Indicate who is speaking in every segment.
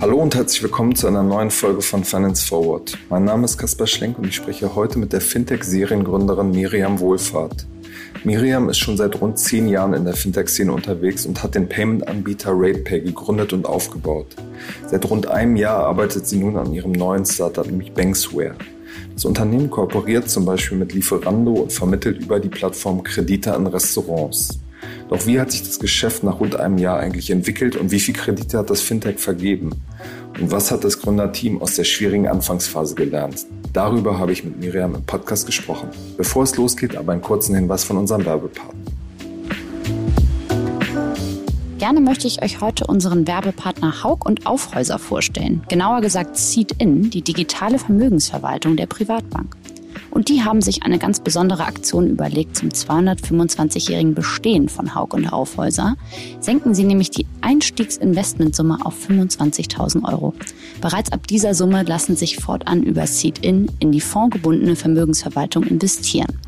Speaker 1: Hallo und herzlich willkommen zu einer neuen Folge von Finance Forward. Mein Name ist Kaspar Schlenk und ich spreche heute mit der Fintech-Seriengründerin Miriam Wohlfahrt. Miriam ist schon seit rund zehn Jahren in der Fintech-Szene unterwegs und hat den Payment-Anbieter RatePay gegründet und aufgebaut. Seit rund einem Jahr arbeitet sie nun an ihrem neuen Startup, nämlich Banksware. Das Unternehmen kooperiert zum Beispiel mit Lieferando und vermittelt über die Plattform Kredite an Restaurants. Doch wie hat sich das Geschäft nach rund einem Jahr eigentlich entwickelt und wie viel Kredite hat das Fintech vergeben? Und was hat das Gründerteam aus der schwierigen Anfangsphase gelernt? Darüber habe ich mit Miriam im Podcast gesprochen. Bevor es losgeht, aber einen kurzen Hinweis von unserem Werbepartner.
Speaker 2: Gerne möchte ich euch heute unseren Werbepartner Haug und Aufhäuser vorstellen. Genauer gesagt Seed-In, die digitale Vermögensverwaltung der Privatbank. Und die haben sich eine ganz besondere Aktion überlegt zum 225-jährigen Bestehen von Haug und Aufhäuser. Senken sie nämlich die Einstiegsinvestmentsumme auf 25.000 Euro. Bereits ab dieser Summe lassen sich fortan über Seed-In in die fondgebundene Vermögensverwaltung investieren.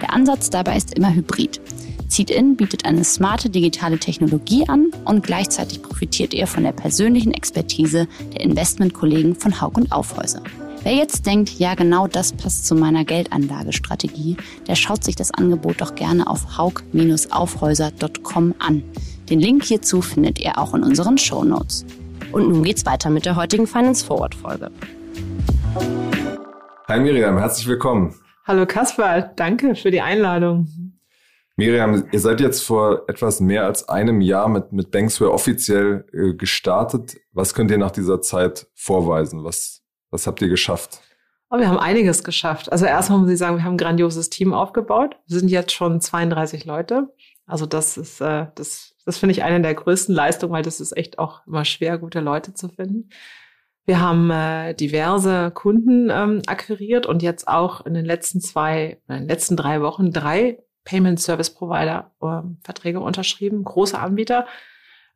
Speaker 2: Der Ansatz dabei ist immer hybrid. Seed-In bietet eine smarte digitale Technologie an und gleichzeitig profitiert ihr von der persönlichen Expertise der Investmentkollegen von Haug und Aufhäuser. Wer jetzt denkt, ja genau das passt zu meiner Geldanlagestrategie, der schaut sich das Angebot doch gerne auf haug-aufhäuser.com an. Den Link hierzu findet ihr auch in unseren Show Notes. Und nun geht's weiter mit der heutigen Finance Forward Folge.
Speaker 1: Hi Miriam, herzlich willkommen.
Speaker 3: Hallo Kaspar, danke für die Einladung.
Speaker 1: Miriam, ihr seid jetzt vor etwas mehr als einem Jahr mit, mit Banksware offiziell äh, gestartet. Was könnt ihr nach dieser Zeit vorweisen? Was, was habt ihr geschafft?
Speaker 3: Oh, wir haben einiges geschafft. Also erstmal muss ich sagen, wir haben ein grandioses Team aufgebaut. Wir sind jetzt schon 32 Leute. Also das ist, äh, das, das finde ich eine der größten Leistungen, weil das ist echt auch immer schwer, gute Leute zu finden. Wir haben äh, diverse Kunden ähm, akquiriert und jetzt auch in den letzten zwei, in den letzten drei Wochen drei Payment Service Provider äh, Verträge unterschrieben, große Anbieter.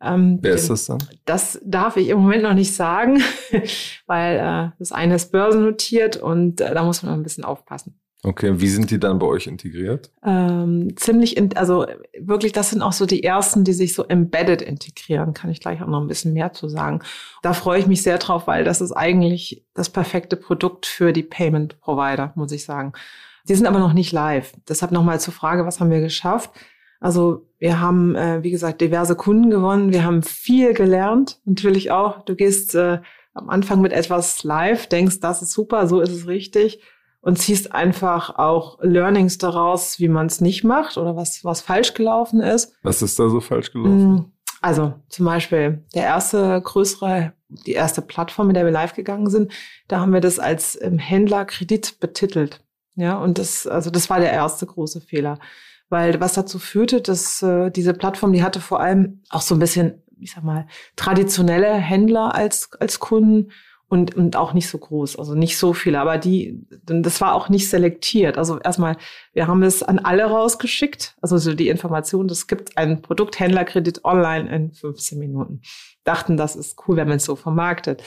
Speaker 1: Ähm, Wer ist das dann?
Speaker 3: Das darf ich im Moment noch nicht sagen, weil äh, das eine ist börsennotiert und äh, da muss man ein bisschen aufpassen.
Speaker 1: Okay, wie sind die dann bei euch integriert?
Speaker 3: Ähm, ziemlich, in, also wirklich, das sind auch so die ersten, die sich so embedded integrieren. Kann ich gleich auch noch ein bisschen mehr zu sagen. Da freue ich mich sehr drauf, weil das ist eigentlich das perfekte Produkt für die Payment Provider, muss ich sagen. Die sind aber noch nicht live. Deshalb nochmal zur Frage, was haben wir geschafft? Also wir haben, äh, wie gesagt, diverse Kunden gewonnen. Wir haben viel gelernt, natürlich auch. Du gehst äh, am Anfang mit etwas live, denkst, das ist super, so ist es richtig und ziehst einfach auch Learnings daraus, wie man es nicht macht oder was, was falsch gelaufen ist.
Speaker 1: Was ist da so falsch gelaufen? Mm,
Speaker 3: also zum Beispiel der erste größere, die erste Plattform, in der wir live gegangen sind, da haben wir das als ähm, Händlerkredit betitelt. Ja, und das, also das war der erste große Fehler. Weil was dazu führte, dass äh, diese Plattform, die hatte vor allem auch so ein bisschen, ich sag mal, traditionelle Händler als, als Kunden und, und auch nicht so groß, also nicht so viele, aber die, das war auch nicht selektiert. Also erstmal, wir haben es an alle rausgeschickt, also so die Information, es gibt einen Produkthändlerkredit online in 15 Minuten. Dachten, das ist cool, wenn man es so vermarktet.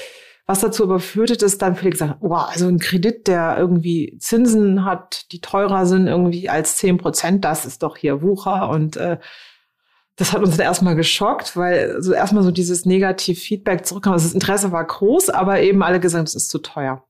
Speaker 3: Was dazu aber führte, dass dann gesagt haben, wow, also ein Kredit, der irgendwie Zinsen hat, die teurer sind irgendwie als 10 Prozent, das ist doch hier Wucher. Und äh, das hat uns dann erstmal geschockt, weil so erstmal so dieses Negativ-Feedback zurückkam. Also das Interesse war groß, aber eben alle gesagt, es ist zu teuer.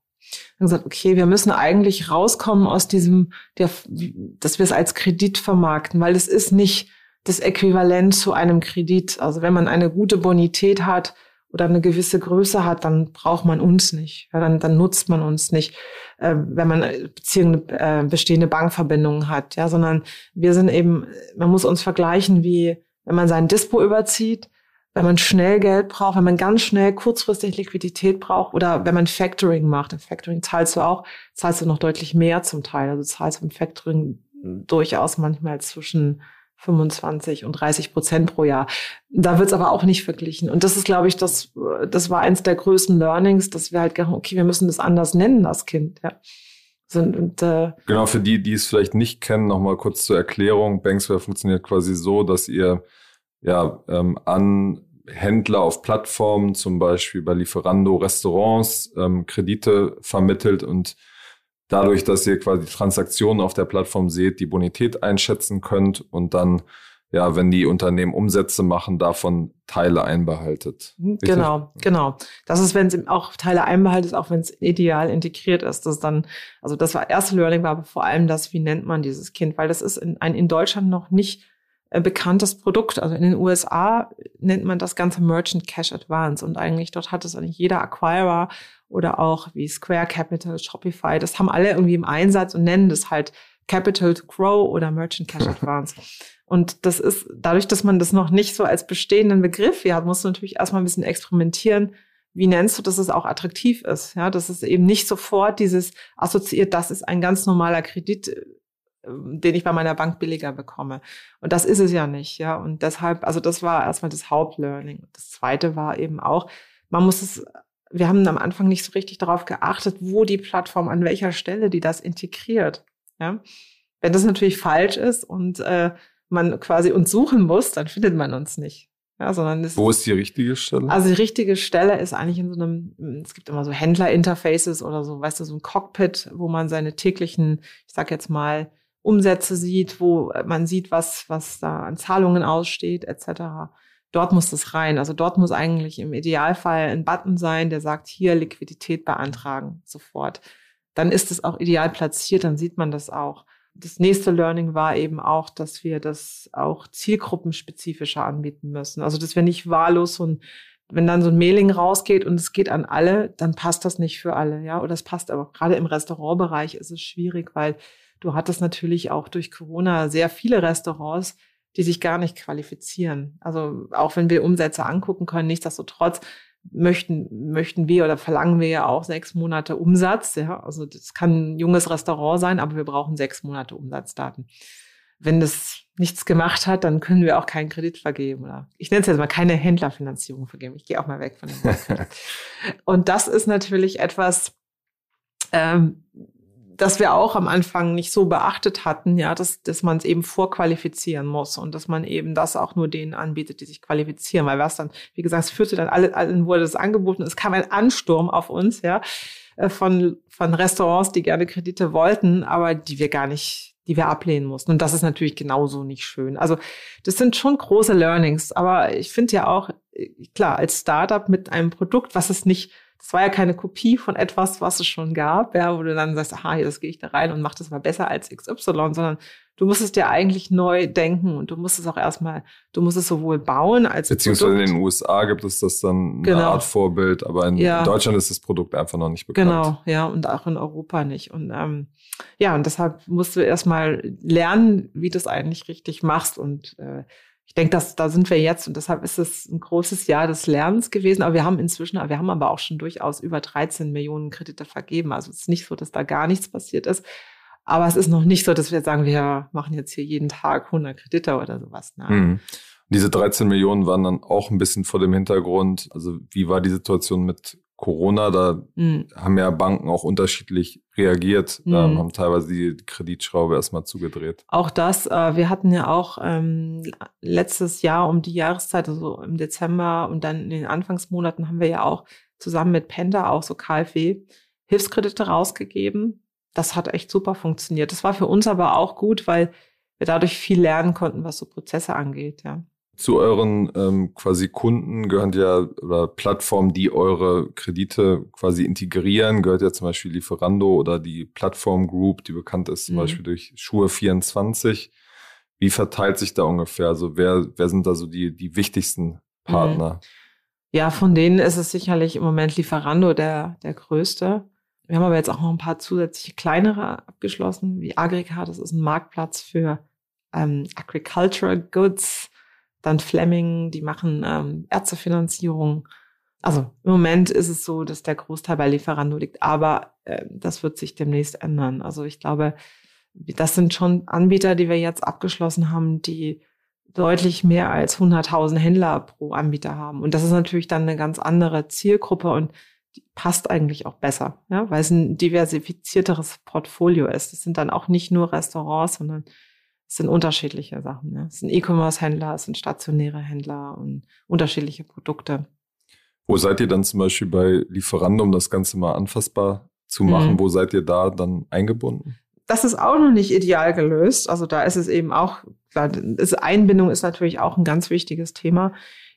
Speaker 3: Dann gesagt, okay, wir müssen eigentlich rauskommen aus diesem, der, dass wir es als Kredit vermarkten, weil es ist nicht das Äquivalent zu einem Kredit. Also wenn man eine gute Bonität hat, oder eine gewisse Größe hat, dann braucht man uns nicht. Ja, dann, dann nutzt man uns nicht, äh, wenn man beziehende, äh, bestehende Bankverbindungen hat. Ja, sondern wir sind eben, man muss uns vergleichen, wie wenn man sein Dispo überzieht, wenn man schnell Geld braucht, wenn man ganz schnell kurzfristig Liquidität braucht oder wenn man Factoring macht. Im Factoring zahlst du auch, zahlst du noch deutlich mehr zum Teil. Also zahlst du im Factoring durchaus manchmal zwischen 25 und 30 Prozent pro Jahr. Da wird es aber auch nicht verglichen. Und das ist, glaube ich, das, das war eins der größten Learnings, dass wir halt gedacht okay, wir müssen das anders nennen, das Kind. Ja.
Speaker 1: Sind, und, äh, genau, für die, die es vielleicht nicht kennen, nochmal kurz zur Erklärung. Banksware funktioniert quasi so, dass ihr ja ähm, an Händler auf Plattformen, zum Beispiel bei Lieferando, Restaurants, ähm, Kredite vermittelt und dadurch, dass ihr quasi Transaktionen auf der Plattform seht, die Bonität einschätzen könnt und dann ja, wenn die Unternehmen Umsätze machen, davon Teile einbehaltet.
Speaker 3: Mhm, Richtig? Genau, genau. Das ist, wenn es auch Teile einbehaltet, auch wenn es ideal integriert ist. Das dann, also das war erste Learning, war aber vor allem das, wie nennt man dieses Kind, weil das ist in, ein in Deutschland noch nicht bekanntes Produkt. Also in den USA nennt man das Ganze Merchant Cash Advance und eigentlich dort hat es eigentlich jeder Acquirer oder auch wie Square Capital, Shopify, das haben alle irgendwie im Einsatz und nennen das halt Capital to Grow oder Merchant Cash Advance. Und das ist dadurch, dass man das noch nicht so als bestehenden Begriff hier hat, musst du natürlich erstmal ein bisschen experimentieren. Wie nennst du, dass es auch attraktiv ist? Ja, dass es eben nicht sofort dieses assoziiert, das ist ein ganz normaler Kredit, äh, den ich bei meiner Bank billiger bekomme. Und das ist es ja nicht, ja. Und deshalb, also das war erstmal das Hauptlearning. Das zweite war eben auch, man muss es, wir haben am Anfang nicht so richtig darauf geachtet, wo die Plattform, an welcher Stelle die das integriert. Ja. Wenn das natürlich falsch ist und äh, man quasi uns suchen muss, dann findet man uns nicht. Ja, sondern es
Speaker 1: Wo ist die richtige Stelle?
Speaker 3: Also die richtige Stelle ist eigentlich in so einem, es gibt immer so Händler-Interfaces oder so, weißt du, so ein Cockpit, wo man seine täglichen, ich sag jetzt mal, Umsätze sieht, wo man sieht, was, was da an Zahlungen aussteht, etc. Dort muss das rein. Also dort muss eigentlich im Idealfall ein Button sein, der sagt, hier Liquidität beantragen, sofort. Dann ist es auch ideal platziert, dann sieht man das auch das nächste Learning war eben auch, dass wir das auch zielgruppenspezifischer anbieten müssen. Also, dass wir nicht wahllos so ein, wenn dann so ein Mailing rausgeht und es geht an alle, dann passt das nicht für alle, ja. Oder es passt aber gerade im Restaurantbereich ist es schwierig, weil du hattest natürlich auch durch Corona sehr viele Restaurants, die sich gar nicht qualifizieren. Also auch wenn wir Umsätze angucken können, nichtsdestotrotz möchten, möchten wir oder verlangen wir ja auch sechs Monate Umsatz. Ja, also das kann ein junges Restaurant sein, aber wir brauchen sechs Monate Umsatzdaten. Wenn das nichts gemacht hat, dann können wir auch keinen Kredit vergeben oder ich nenne es jetzt mal keine Händlerfinanzierung vergeben. Ich gehe auch mal weg von dem. Und das ist natürlich etwas, ähm, dass wir auch am Anfang nicht so beachtet hatten, ja, dass, dass man es eben vorqualifizieren muss und dass man eben das auch nur denen anbietet, die sich qualifizieren. Weil was dann, wie gesagt, es führte dann alle, allen wurde das angeboten, es kam ein Ansturm auf uns, ja, äh, von, von Restaurants, die gerne Kredite wollten, aber die wir gar nicht, die wir ablehnen mussten. Und das ist natürlich genauso nicht schön. Also das sind schon große Learnings, aber ich finde ja auch, äh, klar, als Startup mit einem Produkt, was es nicht das war ja keine Kopie von etwas, was es schon gab, ja, wo du dann sagst, aha, jetzt gehe ich da rein und mache das mal besser als XY, sondern du musst es dir eigentlich neu denken und du musst es auch erstmal, du musst es sowohl bauen als
Speaker 1: Beziehungsweise Produkt. in den USA gibt es das dann eine genau. Art Vorbild, aber in, ja. Deutschland ist das Produkt einfach noch nicht bekannt.
Speaker 3: Genau, ja, und auch in Europa nicht. Und ähm, ja, und deshalb musst du erstmal lernen, wie du es eigentlich richtig machst und äh, ich denke, dass da sind wir jetzt und deshalb ist es ein großes Jahr des Lernens gewesen. Aber wir haben inzwischen, wir haben aber auch schon durchaus über 13 Millionen Kredite vergeben. Also es ist nicht so, dass da gar nichts passiert ist. Aber es ist noch nicht so, dass wir sagen, wir machen jetzt hier jeden Tag 100 Kredite oder sowas. Nein. Mhm.
Speaker 1: Diese 13 Millionen waren dann auch ein bisschen vor dem Hintergrund. Also wie war die Situation mit Corona, da mhm. haben ja Banken auch unterschiedlich reagiert, mhm. ähm, haben teilweise die Kreditschraube erstmal zugedreht.
Speaker 3: Auch das, äh, wir hatten ja auch ähm, letztes Jahr um die Jahreszeit, also im Dezember und dann in den Anfangsmonaten haben wir ja auch zusammen mit Penta, auch so KfW, Hilfskredite rausgegeben. Das hat echt super funktioniert. Das war für uns aber auch gut, weil wir dadurch viel lernen konnten, was so Prozesse angeht, ja.
Speaker 1: Zu euren ähm, quasi Kunden gehören ja oder Plattformen, die eure Kredite quasi integrieren, gehört ja zum Beispiel Lieferando oder die Plattform Group, die bekannt ist zum mhm. Beispiel durch Schuhe24. Wie verteilt sich da ungefähr? Also wer, wer sind da so die, die wichtigsten Partner? Mhm.
Speaker 3: Ja, von denen ist es sicherlich im Moment Lieferando der, der größte. Wir haben aber jetzt auch noch ein paar zusätzliche kleinere abgeschlossen, wie Agrica. Das ist ein Marktplatz für ähm, Agricultural Goods dann Fleming, die machen ähm, Ärztefinanzierung. Also im Moment ist es so, dass der Großteil bei Lieferando liegt, aber äh, das wird sich demnächst ändern. Also ich glaube, das sind schon Anbieter, die wir jetzt abgeschlossen haben, die deutlich mehr als 100.000 Händler pro Anbieter haben. Und das ist natürlich dann eine ganz andere Zielgruppe und die passt eigentlich auch besser, ja, weil es ein diversifizierteres Portfolio ist. Es sind dann auch nicht nur Restaurants, sondern es sind unterschiedliche Sachen. Ne? Es sind E-Commerce-Händler, es sind stationäre Händler und unterschiedliche Produkte.
Speaker 1: Wo seid ihr dann zum Beispiel bei Lieferando, um das Ganze mal anfassbar zu machen? Mhm. Wo seid ihr da dann eingebunden?
Speaker 3: das ist auch noch nicht ideal gelöst. Also da ist es eben auch, klar, Einbindung ist natürlich auch ein ganz wichtiges Thema.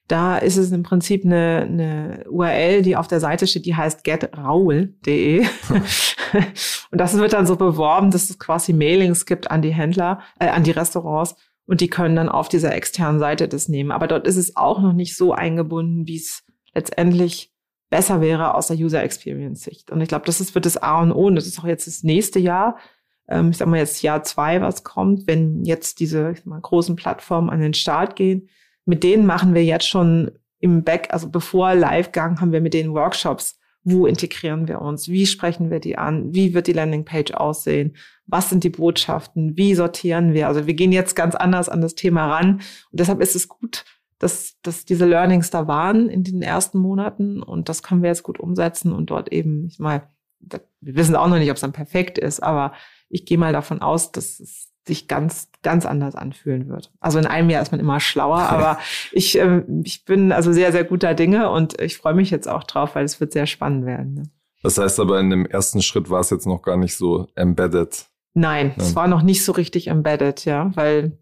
Speaker 3: Da ist es im Prinzip eine, eine URL, die auf der Seite steht, die heißt getraul.de. und das wird dann so beworben, dass es quasi Mailings gibt an die Händler, äh, an die Restaurants und die können dann auf dieser externen Seite das nehmen. Aber dort ist es auch noch nicht so eingebunden, wie es letztendlich besser wäre aus der User Experience Sicht. Und ich glaube, das ist, wird das A und O. Und das ist auch jetzt das nächste Jahr. Ähm, ich sag mal jetzt Jahr zwei, was kommt, wenn jetzt diese mal, großen Plattformen an den Start gehen. Mit denen machen wir jetzt schon im Back, also bevor Livegang haben wir mit denen Workshops. Wo integrieren wir uns? Wie sprechen wir die an? Wie wird die Landingpage aussehen? Was sind die Botschaften? Wie sortieren wir? Also wir gehen jetzt ganz anders an das Thema ran. Und deshalb ist es gut, dass, dass diese Learnings da waren in den ersten Monaten und das können wir jetzt gut umsetzen und dort eben, ich mal, wir wissen auch noch nicht, ob es dann perfekt ist, aber ich gehe mal davon aus, dass es sich ganz, ganz anders anfühlen wird. Also in einem Jahr ist man immer schlauer, aber ich, äh, ich bin also sehr, sehr guter Dinge und ich freue mich jetzt auch drauf, weil es wird sehr spannend werden. Ne?
Speaker 1: Das heißt aber, in dem ersten Schritt war es jetzt noch gar nicht so embedded.
Speaker 3: Nein, ja. es war noch nicht so richtig embedded, ja, weil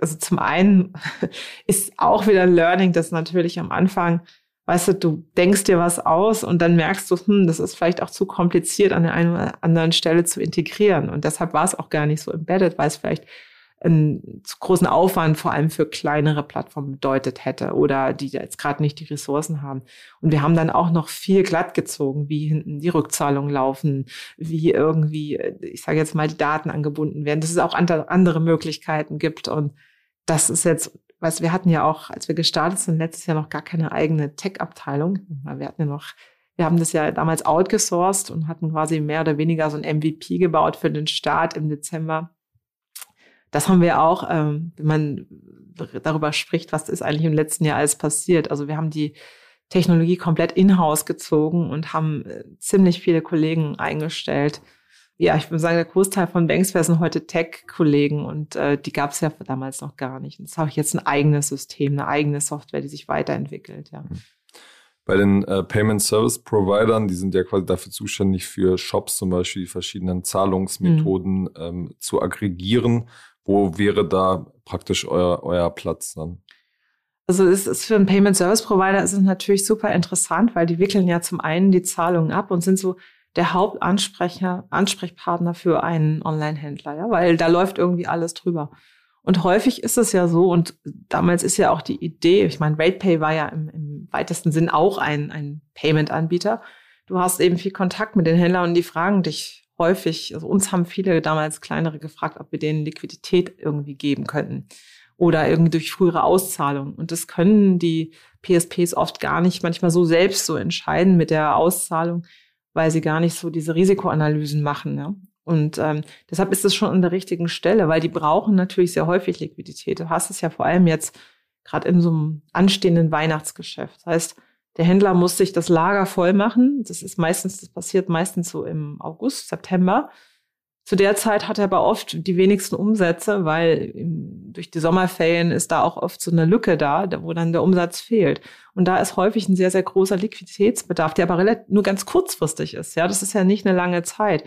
Speaker 3: also zum einen ist auch wieder ein Learning, dass natürlich am Anfang, weißt du, du denkst dir was aus und dann merkst du, hm, das ist vielleicht auch zu kompliziert an der einen oder anderen Stelle zu integrieren. Und deshalb war es auch gar nicht so embedded, weil es vielleicht einen zu großen Aufwand vor allem für kleinere Plattformen bedeutet hätte oder die jetzt gerade nicht die Ressourcen haben. Und wir haben dann auch noch viel glatt gezogen, wie hinten die Rückzahlungen laufen, wie irgendwie, ich sage jetzt mal, die Daten angebunden werden, dass es auch andere Möglichkeiten gibt. Und das ist jetzt, weißt wir hatten ja auch, als wir gestartet sind, letztes Jahr noch gar keine eigene Tech-Abteilung. Wir hatten ja noch wir haben das ja damals outgesourced und hatten quasi mehr oder weniger so ein MVP gebaut für den Start im Dezember das haben wir auch, ähm, wenn man darüber spricht, was ist eigentlich im letzten Jahr alles passiert. Also wir haben die Technologie komplett in-house gezogen und haben äh, ziemlich viele Kollegen eingestellt. Ja, ich würde sagen, der Großteil von Banksware sind heute Tech-Kollegen und äh, die gab es ja damals noch gar nicht. Und jetzt habe ich jetzt ein eigenes System, eine eigene Software, die sich weiterentwickelt, ja. Mhm.
Speaker 1: Bei den äh, Payment Service Providern, die sind ja quasi dafür zuständig, für Shops zum Beispiel die verschiedenen Zahlungsmethoden mhm. ähm, zu aggregieren wo wäre da praktisch euer, euer Platz dann?
Speaker 3: Also es ist für einen Payment Service Provider ist es natürlich super interessant, weil die wickeln ja zum einen die Zahlungen ab und sind so der Hauptansprecher, Ansprechpartner für einen Online-Händler, ja, weil da läuft irgendwie alles drüber. Und häufig ist es ja so, und damals ist ja auch die Idee, ich meine, RatePay war ja im, im weitesten Sinn auch ein, ein Payment-Anbieter. Du hast eben viel Kontakt mit den Händlern und die fragen dich, häufig, also uns haben viele damals kleinere gefragt, ob wir denen Liquidität irgendwie geben könnten oder irgendwie durch frühere Auszahlung. Und das können die PSPs oft gar nicht manchmal so selbst so entscheiden mit der Auszahlung, weil sie gar nicht so diese Risikoanalysen machen. Ja? Und ähm, deshalb ist es schon an der richtigen Stelle, weil die brauchen natürlich sehr häufig Liquidität. Du hast es ja vor allem jetzt gerade in so einem anstehenden Weihnachtsgeschäft. Das heißt, der Händler muss sich das Lager voll machen. Das ist meistens, das passiert meistens so im August, September. Zu der Zeit hat er aber oft die wenigsten Umsätze, weil durch die Sommerferien ist da auch oft so eine Lücke da, wo dann der Umsatz fehlt. Und da ist häufig ein sehr, sehr großer Liquiditätsbedarf, der aber nur ganz kurzfristig ist. Ja, das ist ja nicht eine lange Zeit.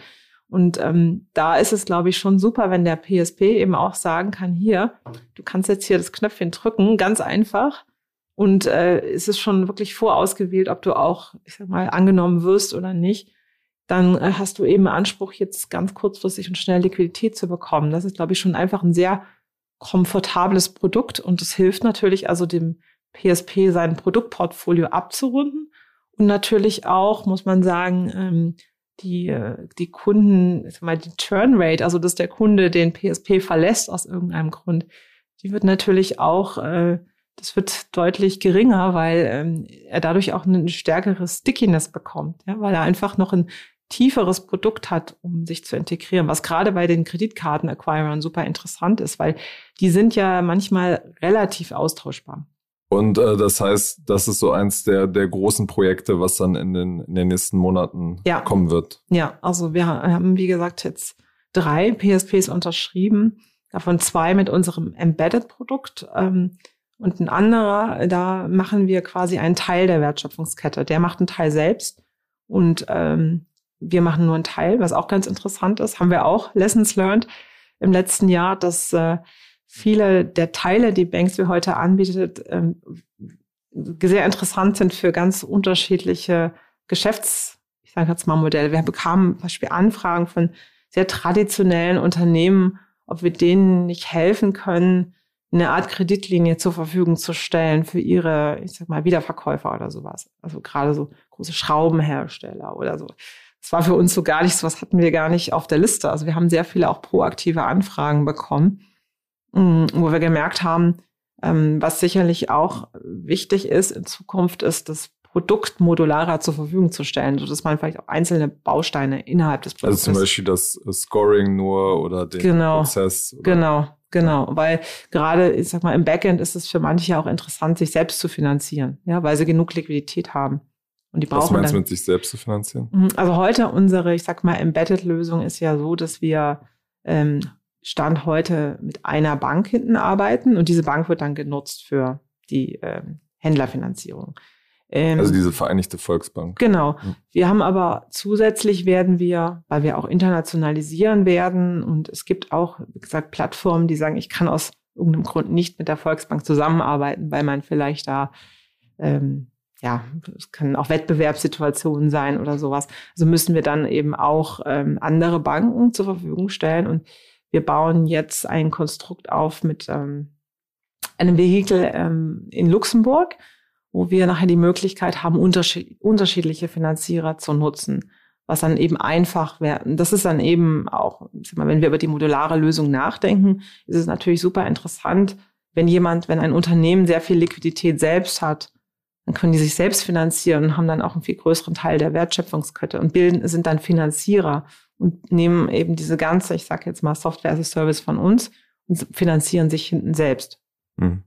Speaker 3: Und ähm, da ist es, glaube ich, schon super, wenn der PSP eben auch sagen kann, hier, du kannst jetzt hier das Knöpfchen drücken, ganz einfach. Und äh, ist es schon wirklich vorausgewählt, ob du auch, ich sag mal, angenommen wirst oder nicht, dann äh, hast du eben Anspruch, jetzt ganz kurzfristig und schnell Liquidität zu bekommen. Das ist, glaube ich, schon einfach ein sehr komfortables Produkt und es hilft natürlich also dem PSP sein Produktportfolio abzurunden und natürlich auch, muss man sagen, ähm, die, äh, die Kunden, mal, die Turn Rate, also dass der Kunde den PSP verlässt aus irgendeinem Grund, die wird natürlich auch äh, das wird deutlich geringer, weil ähm, er dadurch auch ein stärkeres Stickiness bekommt, ja, weil er einfach noch ein tieferes Produkt hat, um sich zu integrieren, was gerade bei den Kreditkarten-Acquirern super interessant ist, weil die sind ja manchmal relativ austauschbar.
Speaker 1: Und äh, das heißt, das ist so eins der, der großen Projekte, was dann in den, in den nächsten Monaten ja. kommen wird.
Speaker 3: Ja, also wir haben, wie gesagt, jetzt drei PSPs unterschrieben, davon zwei mit unserem Embedded-Produkt. Ähm, und ein anderer, da machen wir quasi einen Teil der Wertschöpfungskette. Der macht einen Teil selbst und ähm, wir machen nur einen Teil, was auch ganz interessant ist. Haben wir auch Lessons learned im letzten Jahr, dass äh, viele der Teile, die Banksy heute anbietet, ähm, sehr interessant sind für ganz unterschiedliche Geschäfts, ich sage jetzt mal Modelle. Wir bekamen zum Beispiel Anfragen von sehr traditionellen Unternehmen, ob wir denen nicht helfen können, eine Art Kreditlinie zur Verfügung zu stellen für ihre, ich sag mal, Wiederverkäufer oder sowas. Also gerade so große Schraubenhersteller oder so. Das war für uns so gar nichts, was hatten wir gar nicht auf der Liste. Also wir haben sehr viele auch proaktive Anfragen bekommen, mm, wo wir gemerkt haben, ähm, was sicherlich auch wichtig ist in Zukunft, ist das Produkt modularer zur Verfügung zu stellen, sodass man vielleicht auch einzelne Bausteine innerhalb des
Speaker 1: Produktes. Also zum Beispiel das Scoring nur oder den
Speaker 3: genau,
Speaker 1: Prozess. Oder?
Speaker 3: Genau, genau. Weil gerade, ich sag mal, im Backend ist es für manche auch interessant, sich selbst zu finanzieren, ja, weil sie genug Liquidität haben. Und die brauchen Was
Speaker 1: meinst
Speaker 3: du
Speaker 1: mit sich selbst zu finanzieren?
Speaker 3: Mhm, also heute unsere, ich sag mal, Embedded-Lösung ist ja so, dass wir ähm, Stand heute mit einer Bank hinten arbeiten und diese Bank wird dann genutzt für die ähm, Händlerfinanzierung.
Speaker 1: Ähm, also diese Vereinigte Volksbank.
Speaker 3: Genau. Mhm. Wir haben aber zusätzlich werden wir, weil wir auch internationalisieren werden und es gibt auch, wie gesagt, Plattformen, die sagen, ich kann aus irgendeinem Grund nicht mit der Volksbank zusammenarbeiten, weil man vielleicht da ähm, ja, es können auch Wettbewerbssituationen sein oder sowas. Also müssen wir dann eben auch ähm, andere Banken zur Verfügung stellen. Und wir bauen jetzt ein Konstrukt auf mit ähm, einem Vehikel ähm, in Luxemburg, wo wir nachher die Möglichkeit haben, unterschied unterschiedliche Finanzierer zu nutzen, was dann eben einfach werden. Das ist dann eben auch, mal, wenn wir über die modulare Lösung nachdenken, ist es natürlich super interessant, wenn jemand, wenn ein Unternehmen sehr viel Liquidität selbst hat, dann können die sich selbst finanzieren und haben dann auch einen viel größeren Teil der Wertschöpfungskette und bilden, sind dann Finanzierer und nehmen eben diese ganze, ich sage jetzt mal Software as a Service von uns und finanzieren sich hinten selbst.
Speaker 1: Hm.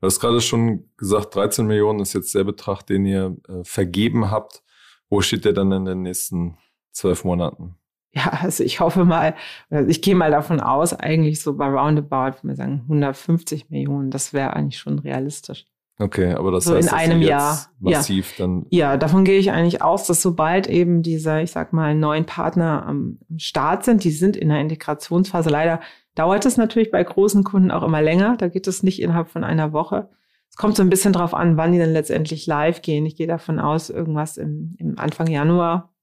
Speaker 1: Du hast gerade schon gesagt, 13 Millionen ist jetzt der Betrag, den ihr äh, vergeben habt. Wo steht der dann in den nächsten zwölf Monaten?
Speaker 3: Ja, also ich hoffe mal, also ich gehe mal davon aus, eigentlich so bei Roundabout, wir sagen 150 Millionen, das wäre eigentlich schon realistisch.
Speaker 1: Okay, aber das
Speaker 3: so
Speaker 1: heißt,
Speaker 3: in einem Jahr
Speaker 1: massiv
Speaker 3: ja.
Speaker 1: dann.
Speaker 3: Ja, davon gehe ich eigentlich aus, dass sobald eben diese, ich sag mal, neuen Partner am Start sind, die sind in der Integrationsphase leider dauert es natürlich bei großen Kunden auch immer länger. Da geht es nicht innerhalb von einer Woche. Es kommt so ein bisschen drauf an, wann die dann letztendlich live gehen. Ich gehe davon aus, irgendwas im, im Anfang Januar.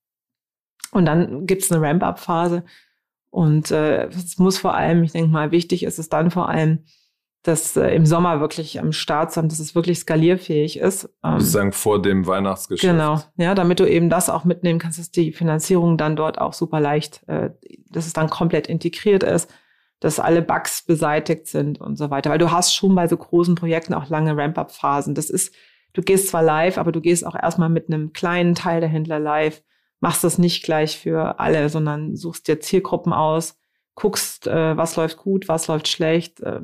Speaker 3: Und dann gibt's eine Ramp-up-Phase. Und äh, es muss vor allem, ich denke mal, wichtig ist es dann vor allem, dass äh, im Sommer wirklich am Start sein, dass es wirklich skalierfähig ist.
Speaker 1: Ähm, Sozusagen vor dem Weihnachtsgeschäft.
Speaker 3: Genau, ja, damit du eben das auch mitnehmen kannst, dass die Finanzierung dann dort auch super leicht, äh, dass es dann komplett integriert ist dass alle Bugs beseitigt sind und so weiter. Weil du hast schon bei so großen Projekten auch lange Ramp-up-Phasen. Das ist, du gehst zwar live, aber du gehst auch erstmal mit einem kleinen Teil der Händler live, machst das nicht gleich für alle, sondern suchst dir Zielgruppen aus, guckst, äh, was läuft gut, was läuft schlecht, äh,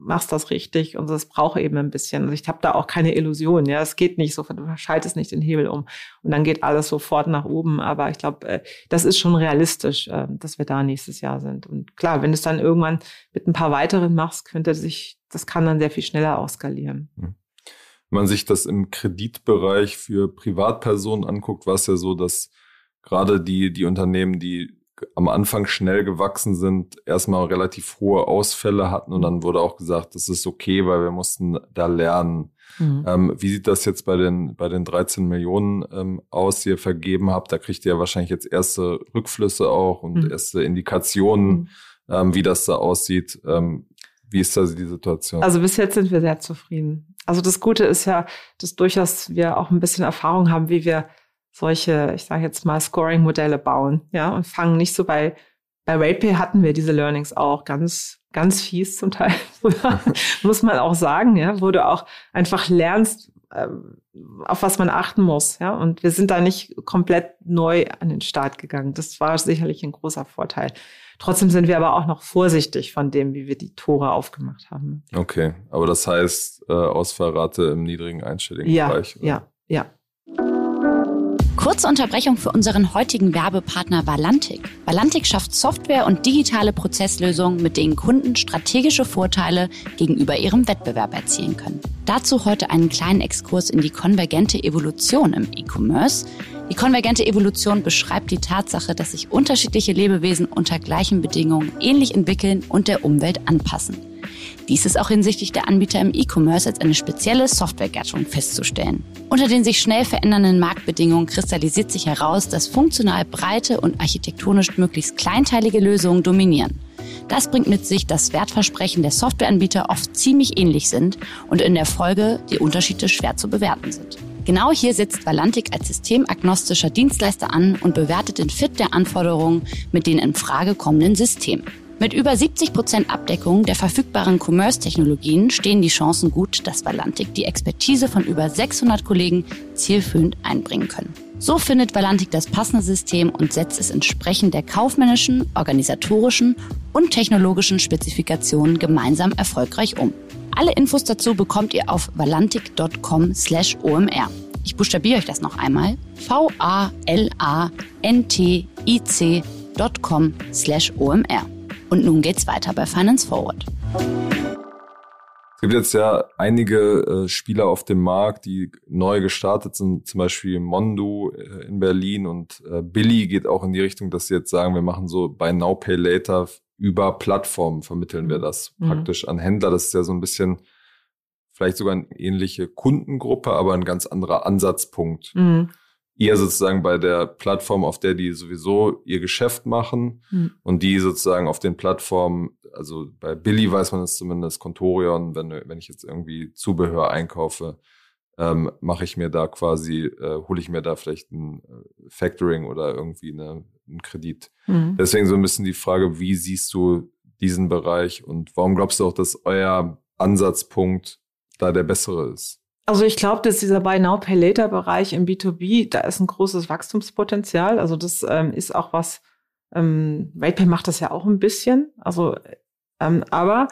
Speaker 3: machst das richtig und das braucht eben ein bisschen. Also ich habe da auch keine Illusion, ja, es geht nicht so, du schaltest nicht den Hebel um und dann geht alles sofort nach oben, aber ich glaube, äh, das ist schon realistisch, äh, dass wir da nächstes Jahr sind. Und klar, wenn du es dann irgendwann mit ein paar weiteren machst, könnte sich, das kann dann sehr viel schneller auskalieren.
Speaker 1: Hm. Wenn man sich das im Kreditbereich für Privatpersonen anguckt, war es ja so, dass gerade die, die Unternehmen, die am Anfang schnell gewachsen sind, erstmal relativ hohe Ausfälle hatten und dann wurde auch gesagt, das ist okay, weil wir mussten da lernen. Mhm. Ähm, wie sieht das jetzt bei den, bei den 13 Millionen ähm, aus, die ihr vergeben habt? Da kriegt ihr ja wahrscheinlich jetzt erste Rückflüsse auch und mhm. erste Indikationen, mhm. ähm, wie das da aussieht. Ähm, wie ist da die Situation?
Speaker 3: Also bis jetzt sind wir sehr zufrieden. Also das Gute ist ja, dass durchaus wir auch ein bisschen Erfahrung haben, wie wir solche, ich sage jetzt mal, Scoring-Modelle bauen, ja, und fangen nicht so bei, bei RatePay hatten wir diese Learnings auch ganz, ganz fies zum Teil, muss man auch sagen, ja, wo du auch einfach lernst, ähm, auf was man achten muss, ja, und wir sind da nicht komplett neu an den Start gegangen. Das war sicherlich ein großer Vorteil. Trotzdem sind wir aber auch noch vorsichtig von dem, wie wir die Tore aufgemacht haben.
Speaker 1: Okay, aber das heißt äh, Ausfallrate im niedrigen einstelligen
Speaker 3: ja,
Speaker 1: Bereich.
Speaker 3: Oder? Ja, ja.
Speaker 2: Kurze Unterbrechung für unseren heutigen Werbepartner Valantik. Valantik schafft Software und digitale Prozesslösungen, mit denen Kunden strategische Vorteile gegenüber ihrem Wettbewerb erzielen können. Dazu heute einen kleinen Exkurs in die konvergente Evolution im E-Commerce. Die konvergente Evolution beschreibt die Tatsache, dass sich unterschiedliche Lebewesen unter gleichen Bedingungen ähnlich entwickeln und der Umwelt anpassen. Dies ist auch hinsichtlich der Anbieter im E-Commerce als eine spezielle Softwaregattung festzustellen. Unter den sich schnell verändernden Marktbedingungen kristallisiert sich heraus, dass funktional breite und architektonisch möglichst kleinteilige Lösungen dominieren. Das bringt mit sich, dass Wertversprechen der Softwareanbieter oft ziemlich ähnlich sind und in der Folge die Unterschiede schwer zu bewerten sind. Genau hier setzt Valantik als systemagnostischer Dienstleister an und bewertet den Fit der Anforderungen mit den in Frage kommenden Systemen. Mit über 70 Prozent Abdeckung der verfügbaren Commerce-Technologien stehen die Chancen gut, dass Valantik die Expertise von über 600 Kollegen zielführend einbringen können. So findet Valantik das passende System und setzt es entsprechend der kaufmännischen, organisatorischen und technologischen Spezifikationen gemeinsam erfolgreich um. Alle Infos dazu bekommt ihr auf valantik.com slash omr. Ich buchstabiere euch das noch einmal. V-A-L-A-N-T-I-C.com slash omr. Und nun geht's weiter bei Finance Forward.
Speaker 1: Es gibt jetzt ja einige äh, Spieler auf dem Markt, die neu gestartet sind, zum Beispiel Mondo äh, in Berlin und äh, Billy geht auch in die Richtung, dass sie jetzt sagen, wir machen so bei Now Pay Later über Plattformen vermitteln wir das mhm. praktisch an Händler. Das ist ja so ein bisschen vielleicht sogar eine ähnliche Kundengruppe, aber ein ganz anderer Ansatzpunkt. Mhm ihr sozusagen bei der Plattform, auf der die sowieso ihr Geschäft machen mhm. und die sozusagen auf den Plattformen, also bei Billy weiß man es zumindest, Contorion, wenn, wenn ich jetzt irgendwie Zubehör einkaufe, ähm, mache ich mir da quasi, äh, hole ich mir da vielleicht ein äh, Factoring oder irgendwie eine, einen Kredit. Mhm. Deswegen so ein bisschen die Frage, wie siehst du diesen Bereich und warum glaubst du auch, dass euer Ansatzpunkt da der bessere ist?
Speaker 3: Also ich glaube, dass dieser Buy Now Pay Later Bereich im B2B, da ist ein großes Wachstumspotenzial. Also das ähm, ist auch was, ähm, RatePay macht das ja auch ein bisschen. Also, ähm, aber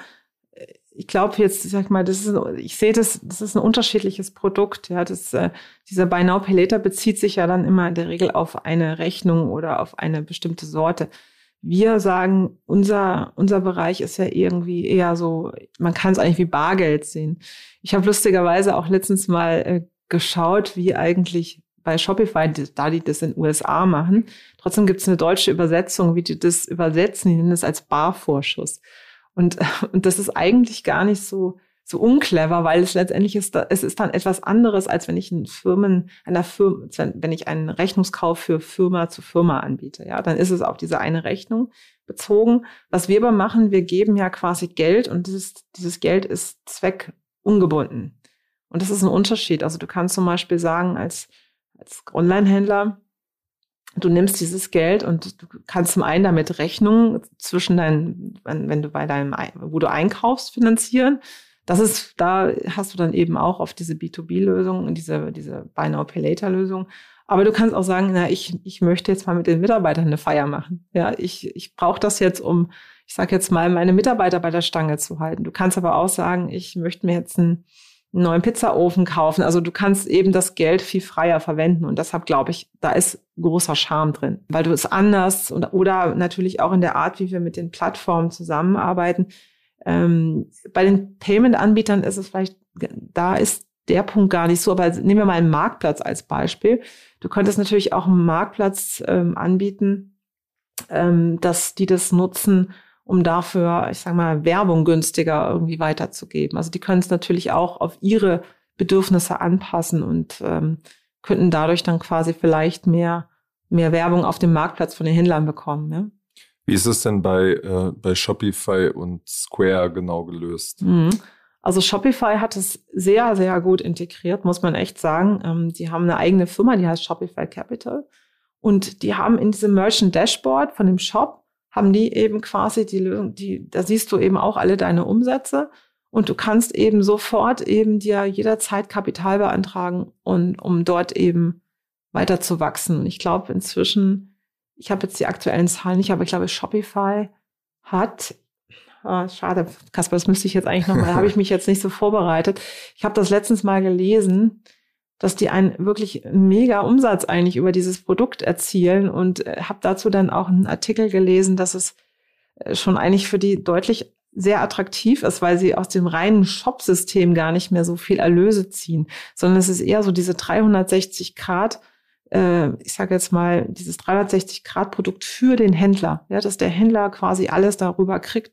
Speaker 3: ich glaube jetzt, sag ich mal, das ist, ich sehe das, das ist ein unterschiedliches Produkt. Ja, das, äh, dieser Buy Now Pay Later bezieht sich ja dann immer in der Regel auf eine Rechnung oder auf eine bestimmte Sorte. Wir sagen, unser, unser Bereich ist ja irgendwie eher so, man kann es eigentlich wie Bargeld sehen. Ich habe lustigerweise auch letztens mal äh, geschaut, wie eigentlich bei Shopify, da die das in den USA machen. Trotzdem gibt es eine deutsche Übersetzung, wie die das übersetzen. Die nennen das als Barvorschuss. Und, und das ist eigentlich gar nicht so, so unclever, weil es letztendlich ist, es ist dann etwas anderes, als wenn ich einen Firmen, einer Firma, wenn ich einen Rechnungskauf für Firma zu Firma anbiete. Ja, dann ist es auf diese eine Rechnung bezogen. Was wir aber machen, wir geben ja quasi Geld und dieses, dieses Geld ist zweckungebunden. Und das ist ein Unterschied. Also du kannst zum Beispiel sagen, als, als Online-Händler, du nimmst dieses Geld und du kannst zum einen damit Rechnungen zwischen deinen, wenn, du bei deinem, wo du einkaufst, finanzieren das ist, da hast du dann eben auch auf diese B2B-Lösung, diese, diese Buy Now Pay Later Lösung. Aber du kannst auch sagen, na, ich, ich möchte jetzt mal mit den Mitarbeitern eine Feier machen. Ja, ich, ich brauche das jetzt, um, ich sage jetzt mal, meine Mitarbeiter bei der Stange zu halten. Du kannst aber auch sagen, ich möchte mir jetzt einen, einen neuen Pizzaofen kaufen. Also du kannst eben das Geld viel freier verwenden. Und deshalb glaube ich, da ist großer Charme drin, weil du es anders und, oder natürlich auch in der Art, wie wir mit den Plattformen zusammenarbeiten, ähm, bei den Payment-Anbietern ist es vielleicht, da ist der Punkt gar nicht so, aber nehmen wir mal einen Marktplatz als Beispiel. Du könntest natürlich auch einen Marktplatz ähm, anbieten, ähm, dass die das nutzen, um dafür, ich sage mal, Werbung günstiger irgendwie weiterzugeben. Also die können es natürlich auch auf ihre Bedürfnisse anpassen und ähm, könnten dadurch dann quasi vielleicht mehr, mehr Werbung auf dem Marktplatz von den Händlern bekommen. Ja?
Speaker 1: Wie ist es denn bei, äh, bei Shopify und Square genau gelöst?
Speaker 3: Mhm. Also Shopify hat es sehr, sehr gut integriert, muss man echt sagen. Ähm, die haben eine eigene Firma, die heißt Shopify Capital. Und die haben in diesem Merchant Dashboard von dem Shop, haben die eben quasi die Lösung, die, da siehst du eben auch alle deine Umsätze. Und du kannst eben sofort eben dir jederzeit Kapital beantragen und um dort eben weiter zu wachsen. Und ich glaube, inzwischen ich habe jetzt die aktuellen Zahlen nicht, aber ich glaube, Shopify hat, oh, schade, Kasper, das müsste ich jetzt eigentlich nochmal, habe ich mich jetzt nicht so vorbereitet. Ich habe das letztens mal gelesen, dass die einen wirklich mega Umsatz eigentlich über dieses Produkt erzielen und äh, habe dazu dann auch einen Artikel gelesen, dass es äh, schon eigentlich für die deutlich sehr attraktiv ist, weil sie aus dem reinen Shop-System gar nicht mehr so viel Erlöse ziehen, sondern es ist eher so diese 360 Grad äh, ich sage jetzt mal, dieses 360-Grad-Produkt für den Händler, ja, dass der Händler quasi alles darüber kriegt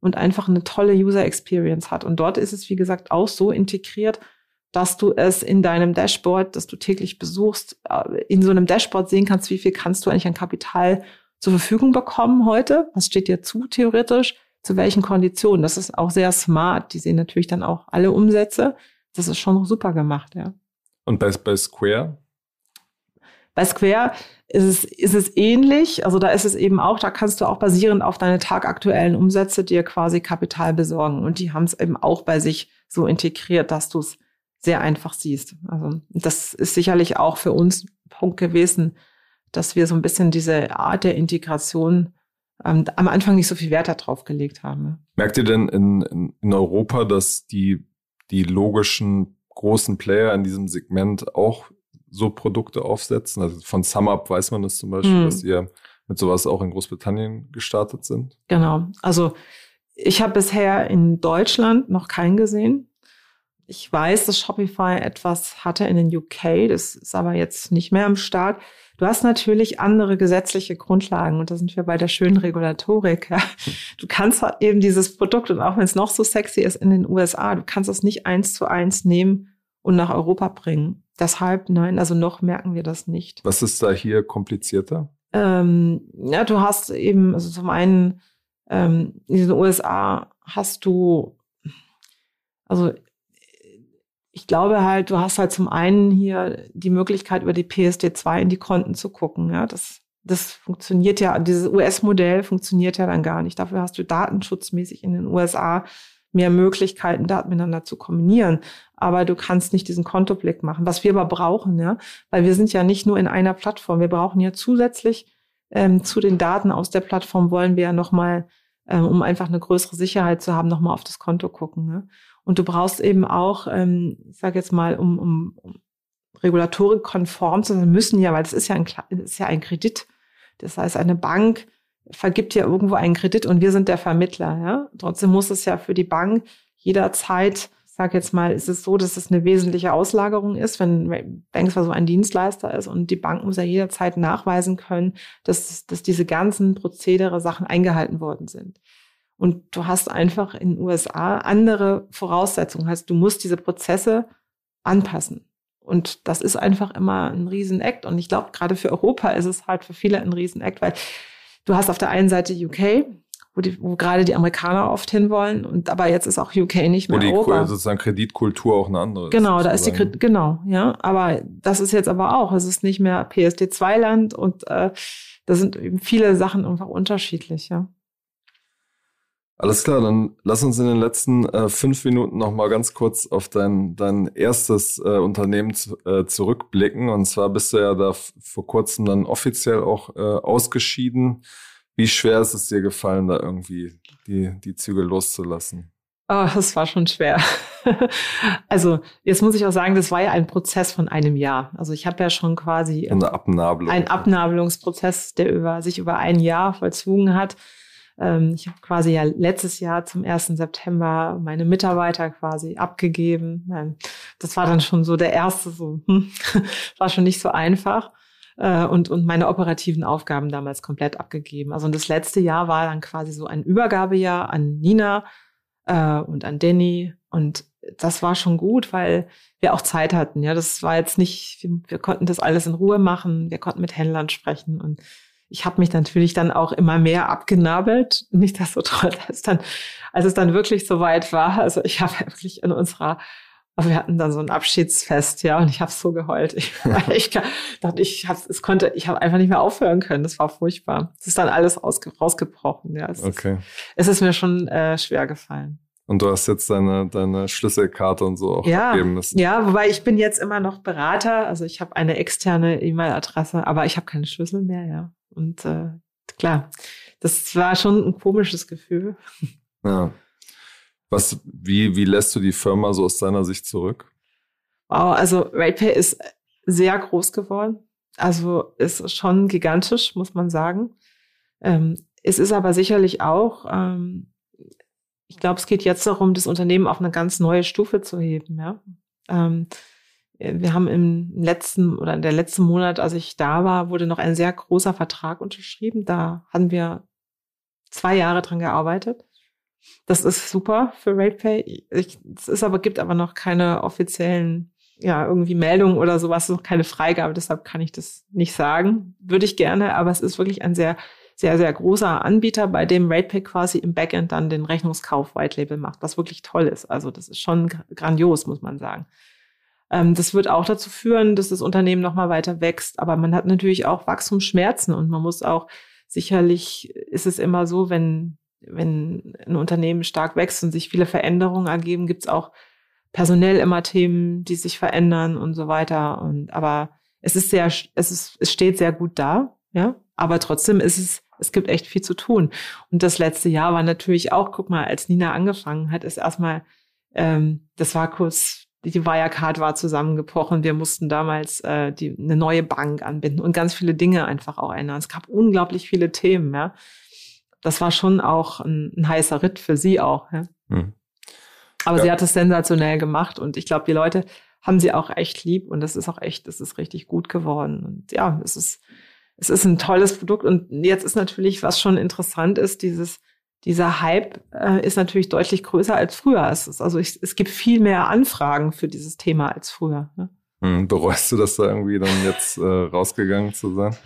Speaker 3: und einfach eine tolle User Experience hat. Und dort ist es, wie gesagt, auch so integriert, dass du es in deinem Dashboard, das du täglich besuchst, äh, in so einem Dashboard sehen kannst, wie viel kannst du eigentlich an Kapital zur Verfügung bekommen heute? Was steht dir zu theoretisch? Zu welchen Konditionen? Das ist auch sehr smart. Die sehen natürlich dann auch alle Umsätze. Das ist schon super gemacht, ja.
Speaker 1: Und bei, bei Square?
Speaker 3: Bei Square ist es, ist es ähnlich. Also da ist es eben auch, da kannst du auch basierend auf deine tagaktuellen Umsätze dir quasi Kapital besorgen. Und die haben es eben auch bei sich so integriert, dass du es sehr einfach siehst. Also das ist sicherlich auch für uns ein Punkt gewesen, dass wir so ein bisschen diese Art der Integration ähm, am Anfang nicht so viel Wert darauf gelegt haben.
Speaker 1: Merkt ihr denn in, in, Europa, dass die, die logischen großen Player in diesem Segment auch so Produkte aufsetzen? Also von SumUp weiß man das zum Beispiel, hm. dass ihr mit sowas auch in Großbritannien gestartet sind.
Speaker 3: Genau. Also ich habe bisher in Deutschland noch keinen gesehen. Ich weiß, dass Shopify etwas hatte in den UK, das ist aber jetzt nicht mehr am Start. Du hast natürlich andere gesetzliche Grundlagen und da sind wir bei der schönen Regulatorik. Ja. Du kannst halt eben dieses Produkt und auch wenn es noch so sexy ist in den USA, du kannst es nicht eins zu eins nehmen und nach Europa bringen. Deshalb, nein, also noch merken wir das nicht.
Speaker 1: Was ist da hier komplizierter?
Speaker 3: Ähm, ja, du hast eben, also zum einen ähm, in den USA hast du, also ich glaube halt, du hast halt zum einen hier die Möglichkeit, über die PSD2 in die Konten zu gucken. Ja, das, das funktioniert ja, dieses US-Modell funktioniert ja dann gar nicht. Dafür hast du datenschutzmäßig in den USA mehr Möglichkeiten, Daten miteinander zu kombinieren. Aber du kannst nicht diesen Kontoblick machen. Was wir aber brauchen, ja, weil wir sind ja nicht nur in einer Plattform. Wir brauchen ja zusätzlich ähm, zu den Daten aus der Plattform wollen wir ja nochmal, ähm, um einfach eine größere Sicherheit zu haben, nochmal auf das Konto gucken. Ne? Und du brauchst eben auch, ähm, ich sage jetzt mal, um, um, um Regulatorik konform zu sein, müssen ja, weil das ist ja ein, ist ja ein Kredit. Das heißt, eine Bank vergibt ja irgendwo einen Kredit und wir sind der Vermittler. Ja? Trotzdem muss es ja für die Bank jederzeit, sage jetzt mal, ist es so, dass es eine wesentliche Auslagerung ist, wenn Bank zwar so ein Dienstleister ist und die Bank muss ja jederzeit nachweisen können, dass, dass diese ganzen Prozedere, Sachen eingehalten worden sind. Und du hast einfach in den USA andere Voraussetzungen. Heißt, du musst diese Prozesse anpassen. Und das ist einfach immer ein Riesenakt. Und ich glaube, gerade für Europa ist es halt für viele ein Riesenakt, weil du hast auf der einen Seite UK, wo, die, wo gerade die Amerikaner oft hinwollen. Und aber jetzt ist auch UK nicht mehr wo die Europa.
Speaker 1: sozusagen Kreditkultur auch eine andere
Speaker 3: Genau, da ist die Kredit, genau, ja. Aber das ist jetzt aber auch, es ist nicht mehr PSD2-Land und äh, da sind eben viele Sachen einfach unterschiedlich, ja.
Speaker 1: Alles klar, dann lass uns in den letzten äh, fünf Minuten noch mal ganz kurz auf dein, dein erstes äh, Unternehmen zu, äh, zurückblicken. Und zwar bist du ja da vor kurzem dann offiziell auch äh, ausgeschieden. Wie schwer ist es dir gefallen, da irgendwie die, die Zügel loszulassen?
Speaker 3: Oh, das war schon schwer. also jetzt muss ich auch sagen, das war ja ein Prozess von einem Jahr. Also ich habe ja schon quasi
Speaker 1: eine Abnabelung.
Speaker 3: ein Abnabelungsprozess, der über sich über ein Jahr vollzogen hat. Ähm, ich habe quasi ja letztes Jahr zum 1. September meine Mitarbeiter quasi abgegeben. Ähm, das war dann schon so der erste, so hm, war schon nicht so einfach. Äh, und, und meine operativen Aufgaben damals komplett abgegeben. Also und das letzte Jahr war dann quasi so ein Übergabejahr an Nina äh, und an Danny. Und das war schon gut, weil wir auch Zeit hatten. Ja, das war jetzt nicht, wir, wir konnten das alles in Ruhe machen. Wir konnten mit Händlern sprechen und ich habe mich natürlich dann auch immer mehr abgenabelt. Nicht das so toll, als dann, als es dann wirklich so weit war. Also ich habe wirklich in unserer, wir hatten dann so ein Abschiedsfest, ja, und ich habe so geheult. Ich, ich dachte, ich hab, es konnte, ich habe einfach nicht mehr aufhören können. Das war furchtbar. Es ist dann alles ausge, rausgebrochen. Ja, es
Speaker 1: okay.
Speaker 3: Ist, es ist mir schon äh, schwer gefallen.
Speaker 1: Und du hast jetzt deine, deine Schlüsselkarte und so auch
Speaker 3: ja,
Speaker 1: abgeben müssen.
Speaker 3: Ja, wobei ich bin jetzt immer noch Berater. Also ich habe eine externe E-Mail-Adresse, aber ich habe keine Schlüssel mehr, ja. Und äh, klar, das war schon ein komisches Gefühl.
Speaker 1: Ja. Was, wie, wie lässt du die Firma so aus deiner Sicht zurück?
Speaker 3: Wow, also RatePay ist sehr groß geworden. Also ist schon gigantisch, muss man sagen. Ähm, es ist aber sicherlich auch, ähm, ich glaube, es geht jetzt darum, das Unternehmen auf eine ganz neue Stufe zu heben. Ja? Ähm, wir haben im letzten oder in der letzten Monat, als ich da war, wurde noch ein sehr großer Vertrag unterschrieben. Da haben wir zwei Jahre dran gearbeitet. Das ist super für RatePay. Es ist aber, gibt aber noch keine offiziellen, ja, irgendwie Meldungen oder sowas, noch keine Freigabe. Deshalb kann ich das nicht sagen. Würde ich gerne, aber es ist wirklich ein sehr, sehr, sehr großer Anbieter, bei dem RatePay quasi im Backend dann den Rechnungskauf White Label macht, was wirklich toll ist. Also das ist schon grandios, muss man sagen. Ähm, das wird auch dazu führen, dass das Unternehmen nochmal weiter wächst. Aber man hat natürlich auch Wachstumsschmerzen und man muss auch sicherlich ist es immer so, wenn, wenn ein Unternehmen stark wächst und sich viele Veränderungen ergeben, gibt es auch personell immer Themen, die sich verändern und so weiter. Und aber es ist sehr, es ist, es steht sehr gut da, ja. Aber trotzdem ist es, es gibt echt viel zu tun. Und das letzte Jahr war natürlich auch, guck mal, als Nina angefangen hat, ist erstmal, ähm, das war kurz die Wirecard war zusammengebrochen. Wir mussten damals äh, die, eine neue Bank anbinden und ganz viele Dinge einfach auch ändern. Es gab unglaublich viele Themen. Ja. Das war schon auch ein, ein heißer Ritt für sie auch. Ja. Hm. Aber ja. sie hat es sensationell gemacht und ich glaube, die Leute haben sie auch echt lieb und das ist auch echt, das ist richtig gut geworden. Und ja, es ist, es ist ein tolles Produkt und jetzt ist natürlich, was schon interessant ist, dieses dieser Hype äh, ist natürlich deutlich größer als früher. Es ist, also ich, es gibt viel mehr Anfragen für dieses Thema als früher. Ne?
Speaker 1: Hm, bereust du das da irgendwie dann jetzt äh, rausgegangen zu sein?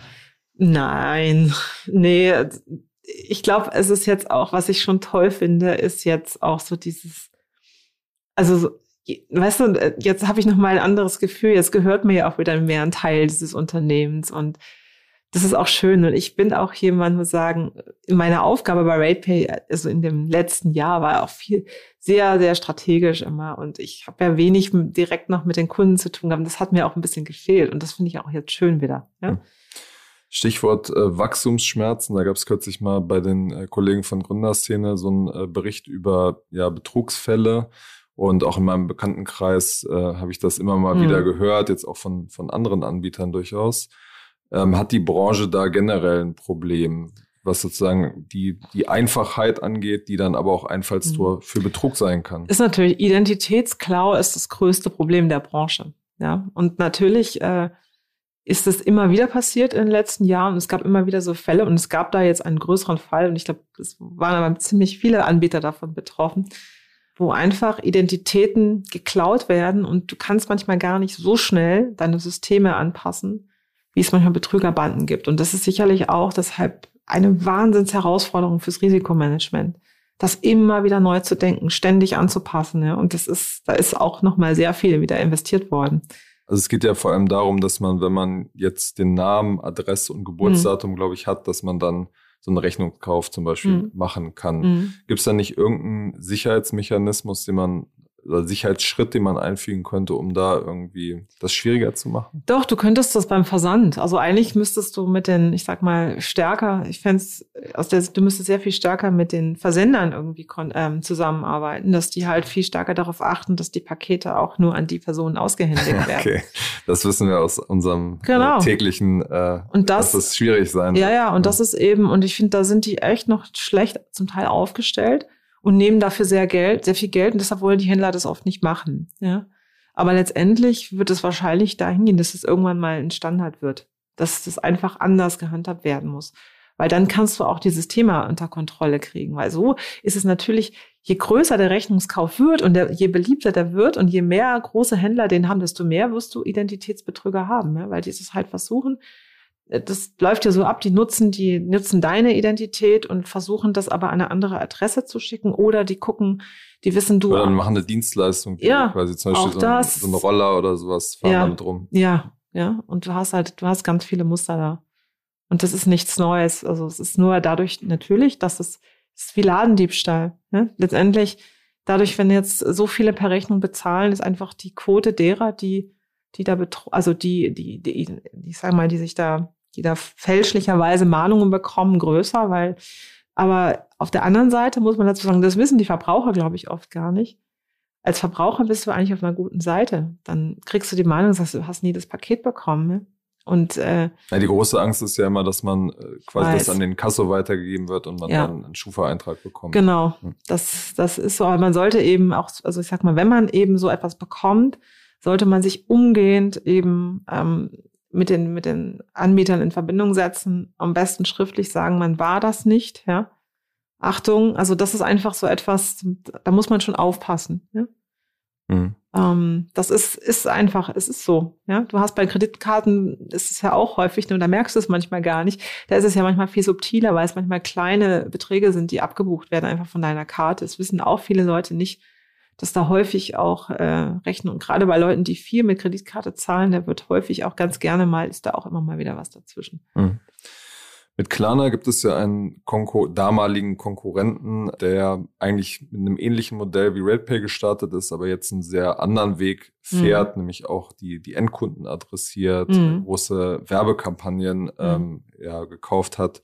Speaker 3: Nein, nee. Ich glaube, es ist jetzt auch, was ich schon toll finde, ist jetzt auch so dieses, also so, weißt du, äh, jetzt habe ich noch mal ein anderes Gefühl. Jetzt gehört mir ja auch wieder mehr ein Teil dieses Unternehmens und das ist auch schön. Und ich bin auch jemand, muss sagen, meine Aufgabe bei RatePay, also in dem letzten Jahr, war auch viel, sehr, sehr strategisch immer. Und ich habe ja wenig direkt noch mit den Kunden zu tun gehabt. Das hat mir auch ein bisschen gefehlt. Und das finde ich auch jetzt schön wieder. Ja? Hm.
Speaker 1: Stichwort äh, Wachstumsschmerzen. Da gab es kürzlich mal bei den äh, Kollegen von Gründerszene so einen äh, Bericht über ja, Betrugsfälle. Und auch in meinem Bekanntenkreis äh, habe ich das immer mal mhm. wieder gehört, jetzt auch von, von anderen Anbietern durchaus. Ähm, hat die Branche da generell ein Problem, was sozusagen die, die Einfachheit angeht, die dann aber auch Einfallstor mhm. für Betrug sein kann?
Speaker 3: Ist natürlich, Identitätsklau ist das größte Problem der Branche. Ja, und natürlich äh, ist es immer wieder passiert in den letzten Jahren. Es gab immer wieder so Fälle und es gab da jetzt einen größeren Fall und ich glaube, es waren aber ziemlich viele Anbieter davon betroffen, wo einfach Identitäten geklaut werden und du kannst manchmal gar nicht so schnell deine Systeme anpassen, wie es manchmal Betrügerbanden gibt. Und das ist sicherlich auch deshalb eine Wahnsinnsherausforderung fürs Risikomanagement, das immer wieder neu zu denken, ständig anzupassen. Ja. Und das ist, da ist auch nochmal sehr viel wieder investiert worden.
Speaker 1: Also es geht ja vor allem darum, dass man, wenn man jetzt den Namen, Adresse und Geburtsdatum, mhm. glaube ich, hat, dass man dann so einen Rechnungskauf zum Beispiel mhm. machen kann. Mhm. Gibt es da nicht irgendeinen Sicherheitsmechanismus, den man Sicherheitsschritt, den man einfügen könnte, um da irgendwie das schwieriger zu machen?
Speaker 3: Doch, du könntest das beim Versand. Also eigentlich müsstest du mit den, ich sag mal, stärker, ich fände aus der, du müsstest sehr viel stärker mit den Versendern irgendwie ähm, zusammenarbeiten, dass die halt viel stärker darauf achten, dass die Pakete auch nur an die Personen ausgehändigt werden. okay,
Speaker 1: das wissen wir aus unserem äh, genau. täglichen, äh,
Speaker 3: und das,
Speaker 1: dass das schwierig sein
Speaker 3: Ja, ja, und ja. das ist eben, und ich finde, da sind die echt noch schlecht zum Teil aufgestellt und nehmen dafür sehr Geld, sehr viel Geld und deshalb wollen die Händler das oft nicht machen. Ja. Aber letztendlich wird es wahrscheinlich dahin gehen, dass es irgendwann mal ein Standard wird, dass das einfach anders gehandhabt werden muss. Weil dann kannst du auch dieses Thema unter Kontrolle kriegen. Weil so ist es natürlich, je größer der Rechnungskauf wird und der, je beliebter der wird und je mehr große Händler den haben, desto mehr wirst du Identitätsbetrüger haben. Ja? Weil die es halt versuchen, das läuft ja so ab, die nutzen, die nutzen deine Identität und versuchen das aber an eine andere Adresse zu schicken oder die gucken, die wissen du.
Speaker 1: Oder machen eine Dienstleistung,
Speaker 3: ja,
Speaker 1: quasi zum Beispiel so, das, so, ein Roller oder sowas, fahren
Speaker 3: ja,
Speaker 1: damit rum.
Speaker 3: Ja, ja. Und du hast halt, du hast ganz viele Muster da. Und das ist nichts Neues. Also es ist nur dadurch natürlich, dass es, es ist wie Ladendiebstahl. Ja? Letztendlich, dadurch, wenn jetzt so viele per Rechnung bezahlen, ist einfach die Quote derer, die die da betro also die, die, die, ich sag mal, die sich da, die da fälschlicherweise Mahnungen bekommen, größer, weil, aber auf der anderen Seite muss man dazu sagen, das wissen die Verbraucher, glaube ich, oft gar nicht. Als Verbraucher bist du eigentlich auf einer guten Seite. Dann kriegst du die Meinung und sagst, du hast nie das Paket bekommen. Ne? Und äh,
Speaker 1: ja, die große Angst ist ja immer, dass man äh, quasi weiß. das an den Kasso weitergegeben wird und man ja. dann einen Schufa-Eintrag bekommt.
Speaker 3: Genau, hm. das, das ist so. Aber man sollte eben auch, also ich sag mal, wenn man eben so etwas bekommt, sollte man sich umgehend eben ähm, mit den, mit den Anbietern in Verbindung setzen, am besten schriftlich sagen, man war das nicht, ja. Achtung, also das ist einfach so etwas, da muss man schon aufpassen. Ja? Mhm. Ähm, das ist, ist einfach, es ist so. Ja? Du hast bei Kreditkarten, ist es ja auch häufig, und da merkst du es manchmal gar nicht. Da ist es ja manchmal viel subtiler, weil es manchmal kleine Beträge sind, die abgebucht werden, einfach von deiner Karte. Es wissen auch viele Leute nicht, dass da häufig auch äh, Rechnung, gerade bei Leuten, die viel mit Kreditkarte zahlen, da wird häufig auch ganz gerne mal, ist da auch immer mal wieder was dazwischen. Mhm.
Speaker 1: Mit Klarna gibt es ja einen Konkur damaligen Konkurrenten, der eigentlich mit einem ähnlichen Modell wie RedPay gestartet ist, aber jetzt einen sehr anderen Weg fährt, mhm. nämlich auch die, die Endkunden adressiert, mhm. große Werbekampagnen mhm. ähm, ja, gekauft hat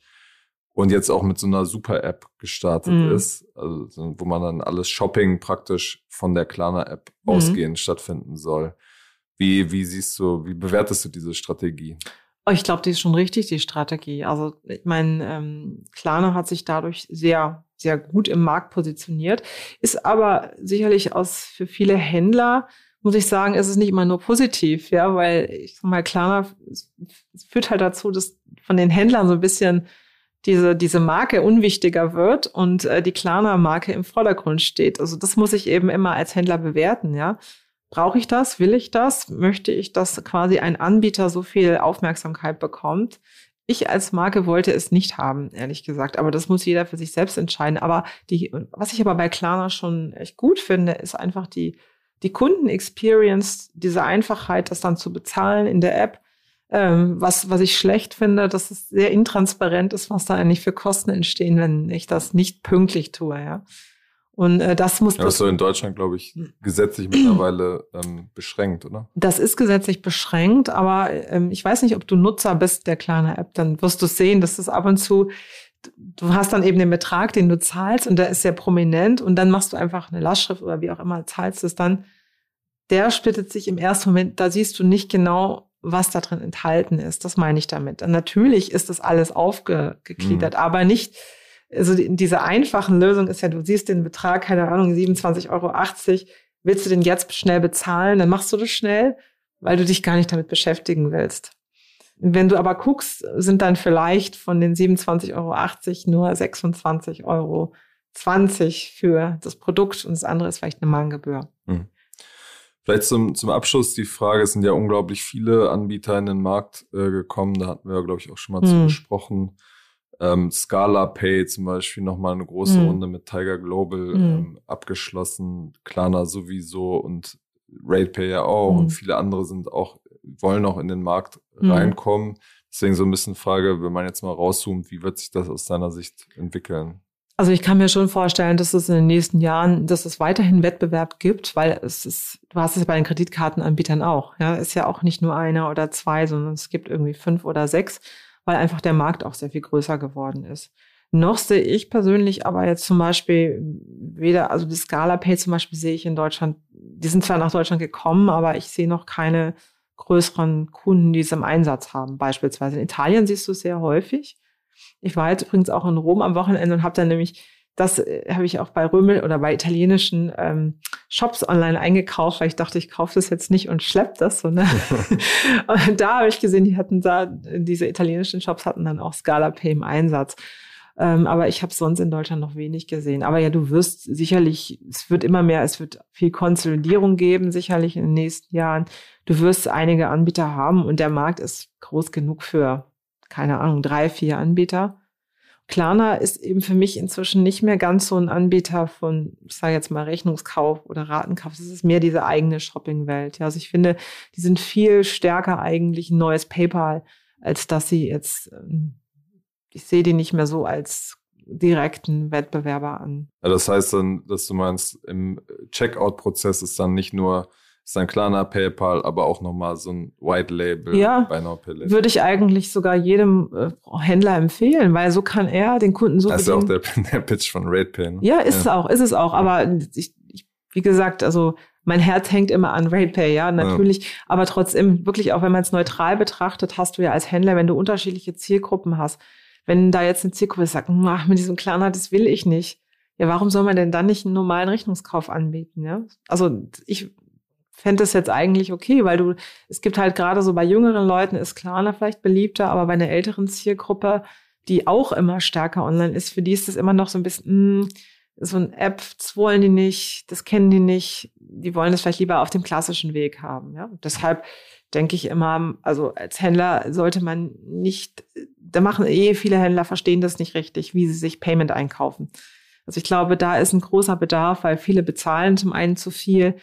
Speaker 1: und jetzt auch mit so einer Super-App gestartet mhm. ist, also, wo man dann alles Shopping praktisch von der Klarna-App mhm. ausgehend stattfinden soll. Wie, wie siehst du, wie bewertest du diese Strategie?
Speaker 3: Oh, ich glaube, die ist schon richtig, die Strategie. Also ich meine, ähm, Klarna hat sich dadurch sehr, sehr gut im Markt positioniert, ist aber sicherlich aus für viele Händler, muss ich sagen, ist es nicht immer nur positiv, ja, weil ich sag mal, Klarna führt halt dazu, dass von den Händlern so ein bisschen diese, diese Marke unwichtiger wird und äh, die Klarna-Marke im Vordergrund steht. Also das muss ich eben immer als Händler bewerten, ja. Brauche ich das? Will ich das? Möchte ich, dass quasi ein Anbieter so viel Aufmerksamkeit bekommt? Ich als Marke wollte es nicht haben, ehrlich gesagt. Aber das muss jeder für sich selbst entscheiden. Aber die, was ich aber bei Klarna schon echt gut finde, ist einfach die, die Kundenexperience, diese Einfachheit, das dann zu bezahlen in der App. Ähm, was, was ich schlecht finde, dass es sehr intransparent ist, was da eigentlich für Kosten entstehen, wenn ich das nicht pünktlich tue, ja. Und äh, das muss.
Speaker 1: Ja, das ist so in Deutschland, glaube ich, gesetzlich mittlerweile ähm, beschränkt, oder?
Speaker 3: Das ist gesetzlich beschränkt, aber ähm, ich weiß nicht, ob du Nutzer bist der kleinen App, dann wirst du sehen, dass das ab und zu, du hast dann eben den Betrag, den du zahlst und der ist sehr prominent und dann machst du einfach eine Lastschrift oder wie auch immer, zahlst es dann. Der splittet sich im ersten Moment, da siehst du nicht genau, was da drin enthalten ist. Das meine ich damit. Und natürlich ist das alles aufgegliedert, mhm. aber nicht also diese einfachen Lösung ist ja, du siehst den Betrag, keine Ahnung, 27,80 Euro, willst du den jetzt schnell bezahlen, dann machst du das schnell, weil du dich gar nicht damit beschäftigen willst. Wenn du aber guckst, sind dann vielleicht von den 27,80 Euro nur 26,20 Euro für das Produkt und das andere ist vielleicht eine Mahngebühr.
Speaker 1: Vielleicht zum, zum Abschluss die Frage, es sind ja unglaublich viele Anbieter in den Markt äh, gekommen, da hatten wir, glaube ich, auch schon mal hm. zu gesprochen. Ähm, Scala Pay zum Beispiel nochmal eine große mhm. Runde mit Tiger Global mhm. ähm, abgeschlossen, Klarna sowieso und RatePay ja auch mhm. und viele andere sind auch, wollen auch in den Markt mhm. reinkommen. Deswegen so ein bisschen Frage, wenn man jetzt mal rauszoomt, wie wird sich das aus deiner Sicht entwickeln?
Speaker 3: Also ich kann mir schon vorstellen, dass es in den nächsten Jahren, dass es weiterhin Wettbewerb gibt, weil es ist, du hast es bei den Kreditkartenanbietern auch. Ja, ist ja auch nicht nur einer oder zwei, sondern es gibt irgendwie fünf oder sechs weil einfach der Markt auch sehr viel größer geworden ist. Noch sehe ich persönlich aber jetzt zum Beispiel weder, also die Scala Pay zum Beispiel sehe ich in Deutschland, die sind zwar nach Deutschland gekommen, aber ich sehe noch keine größeren Kunden, die es im Einsatz haben. Beispielsweise in Italien siehst du es sehr häufig. Ich war jetzt übrigens auch in Rom am Wochenende und habe dann nämlich das äh, habe ich auch bei Römel oder bei italienischen ähm, Shops online eingekauft, weil ich dachte, ich kaufe das jetzt nicht und schlepp das. So, ne? und da habe ich gesehen, die hatten da, diese italienischen Shops hatten dann auch Scala Pay im Einsatz. Ähm, aber ich habe sonst in Deutschland noch wenig gesehen. Aber ja, du wirst sicherlich, es wird immer mehr, es wird viel Konsolidierung geben, sicherlich in den nächsten Jahren. Du wirst einige Anbieter haben und der Markt ist groß genug für, keine Ahnung, drei, vier Anbieter. Klarna ist eben für mich inzwischen nicht mehr ganz so ein Anbieter von, ich sage jetzt mal, Rechnungskauf oder Ratenkauf. Es ist mehr diese eigene Shoppingwelt. Ja, also ich finde, die sind viel stärker eigentlich ein neues PayPal, als dass sie jetzt, ähm, ich sehe die nicht mehr so als direkten Wettbewerber an.
Speaker 1: Ja, das heißt dann, dass du meinst, im Checkout-Prozess ist dann nicht nur ist ein kleiner PayPal, aber auch nochmal so ein White Label
Speaker 3: ja, bei No Pay Würde ich eigentlich sogar jedem äh, Händler empfehlen, weil so kann er den Kunden so.
Speaker 1: Das ist auch der, der Pitch von RatePay. Ne?
Speaker 3: Ja, ist ja. es auch, ist es auch. Aber ich, ich, wie gesagt, also mein Herz hängt immer an RatePay, ja, natürlich. Ja. Aber trotzdem, wirklich auch wenn man es neutral betrachtet, hast du ja als Händler, wenn du unterschiedliche Zielgruppen hast, wenn da jetzt eine Zielgruppe sagt, ach, mit diesem Klarna, das will ich nicht. Ja, warum soll man denn dann nicht einen normalen Rechnungskauf anbieten, ja? Also ich fände es jetzt eigentlich okay, weil du, es gibt halt gerade so bei jüngeren Leuten ist Klarna vielleicht beliebter, aber bei einer älteren Zielgruppe, die auch immer stärker online ist, für die ist es immer noch so ein bisschen, mh, hm, so ein App, das wollen die nicht, das kennen die nicht, die wollen es vielleicht lieber auf dem klassischen Weg haben. Ja? deshalb denke ich immer, also als Händler sollte man nicht, da machen eh viele Händler verstehen das nicht richtig, wie sie sich Payment einkaufen. Also ich glaube, da ist ein großer Bedarf, weil viele bezahlen zum einen zu viel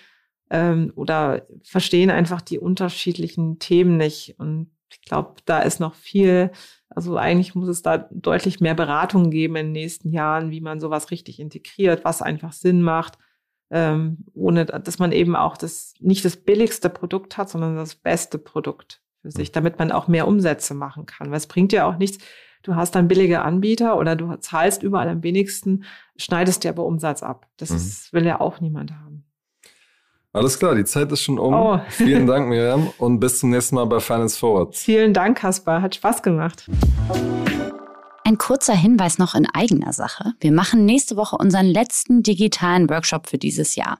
Speaker 3: ähm, oder verstehen einfach die unterschiedlichen Themen nicht. Und ich glaube, da ist noch viel, also eigentlich muss es da deutlich mehr Beratung geben in den nächsten Jahren, wie man sowas richtig integriert, was einfach Sinn macht, ähm, ohne dass man eben auch das nicht das billigste Produkt hat, sondern das beste Produkt für sich, damit man auch mehr Umsätze machen kann. Weil es bringt ja auch nichts, du hast dann billige Anbieter oder du zahlst überall am wenigsten, schneidest dir aber Umsatz ab. Das mhm. will ja auch niemand haben.
Speaker 1: Alles klar, die Zeit ist schon um. Oh. Vielen Dank, Miriam, und bis zum nächsten Mal bei Finance Forward.
Speaker 3: Vielen Dank, Kaspar. Hat Spaß gemacht.
Speaker 2: Ein kurzer Hinweis noch in eigener Sache. Wir machen nächste Woche unseren letzten digitalen Workshop für dieses Jahr.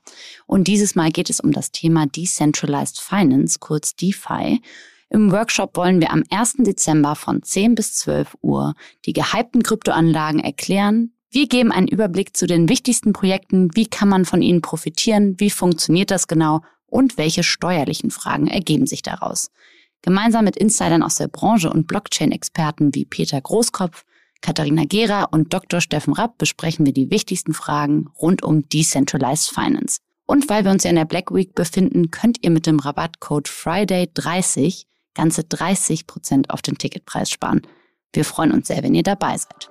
Speaker 2: Und dieses Mal geht es um das Thema Decentralized Finance, kurz DeFi. Im Workshop wollen wir am 1. Dezember von 10 bis 12 Uhr die gehypten Kryptoanlagen erklären, wir geben einen Überblick zu den wichtigsten Projekten, wie kann man von ihnen profitieren, wie funktioniert das genau und welche steuerlichen Fragen ergeben sich daraus. Gemeinsam mit Insidern aus der Branche und Blockchain-Experten wie Peter Großkopf, Katharina Gera und Dr. Steffen Rapp besprechen wir die wichtigsten Fragen rund um Decentralized Finance. Und weil wir uns ja in der Black Week befinden, könnt ihr mit dem Rabattcode Friday30 ganze 30 Prozent auf den Ticketpreis sparen. Wir freuen uns sehr, wenn ihr dabei seid.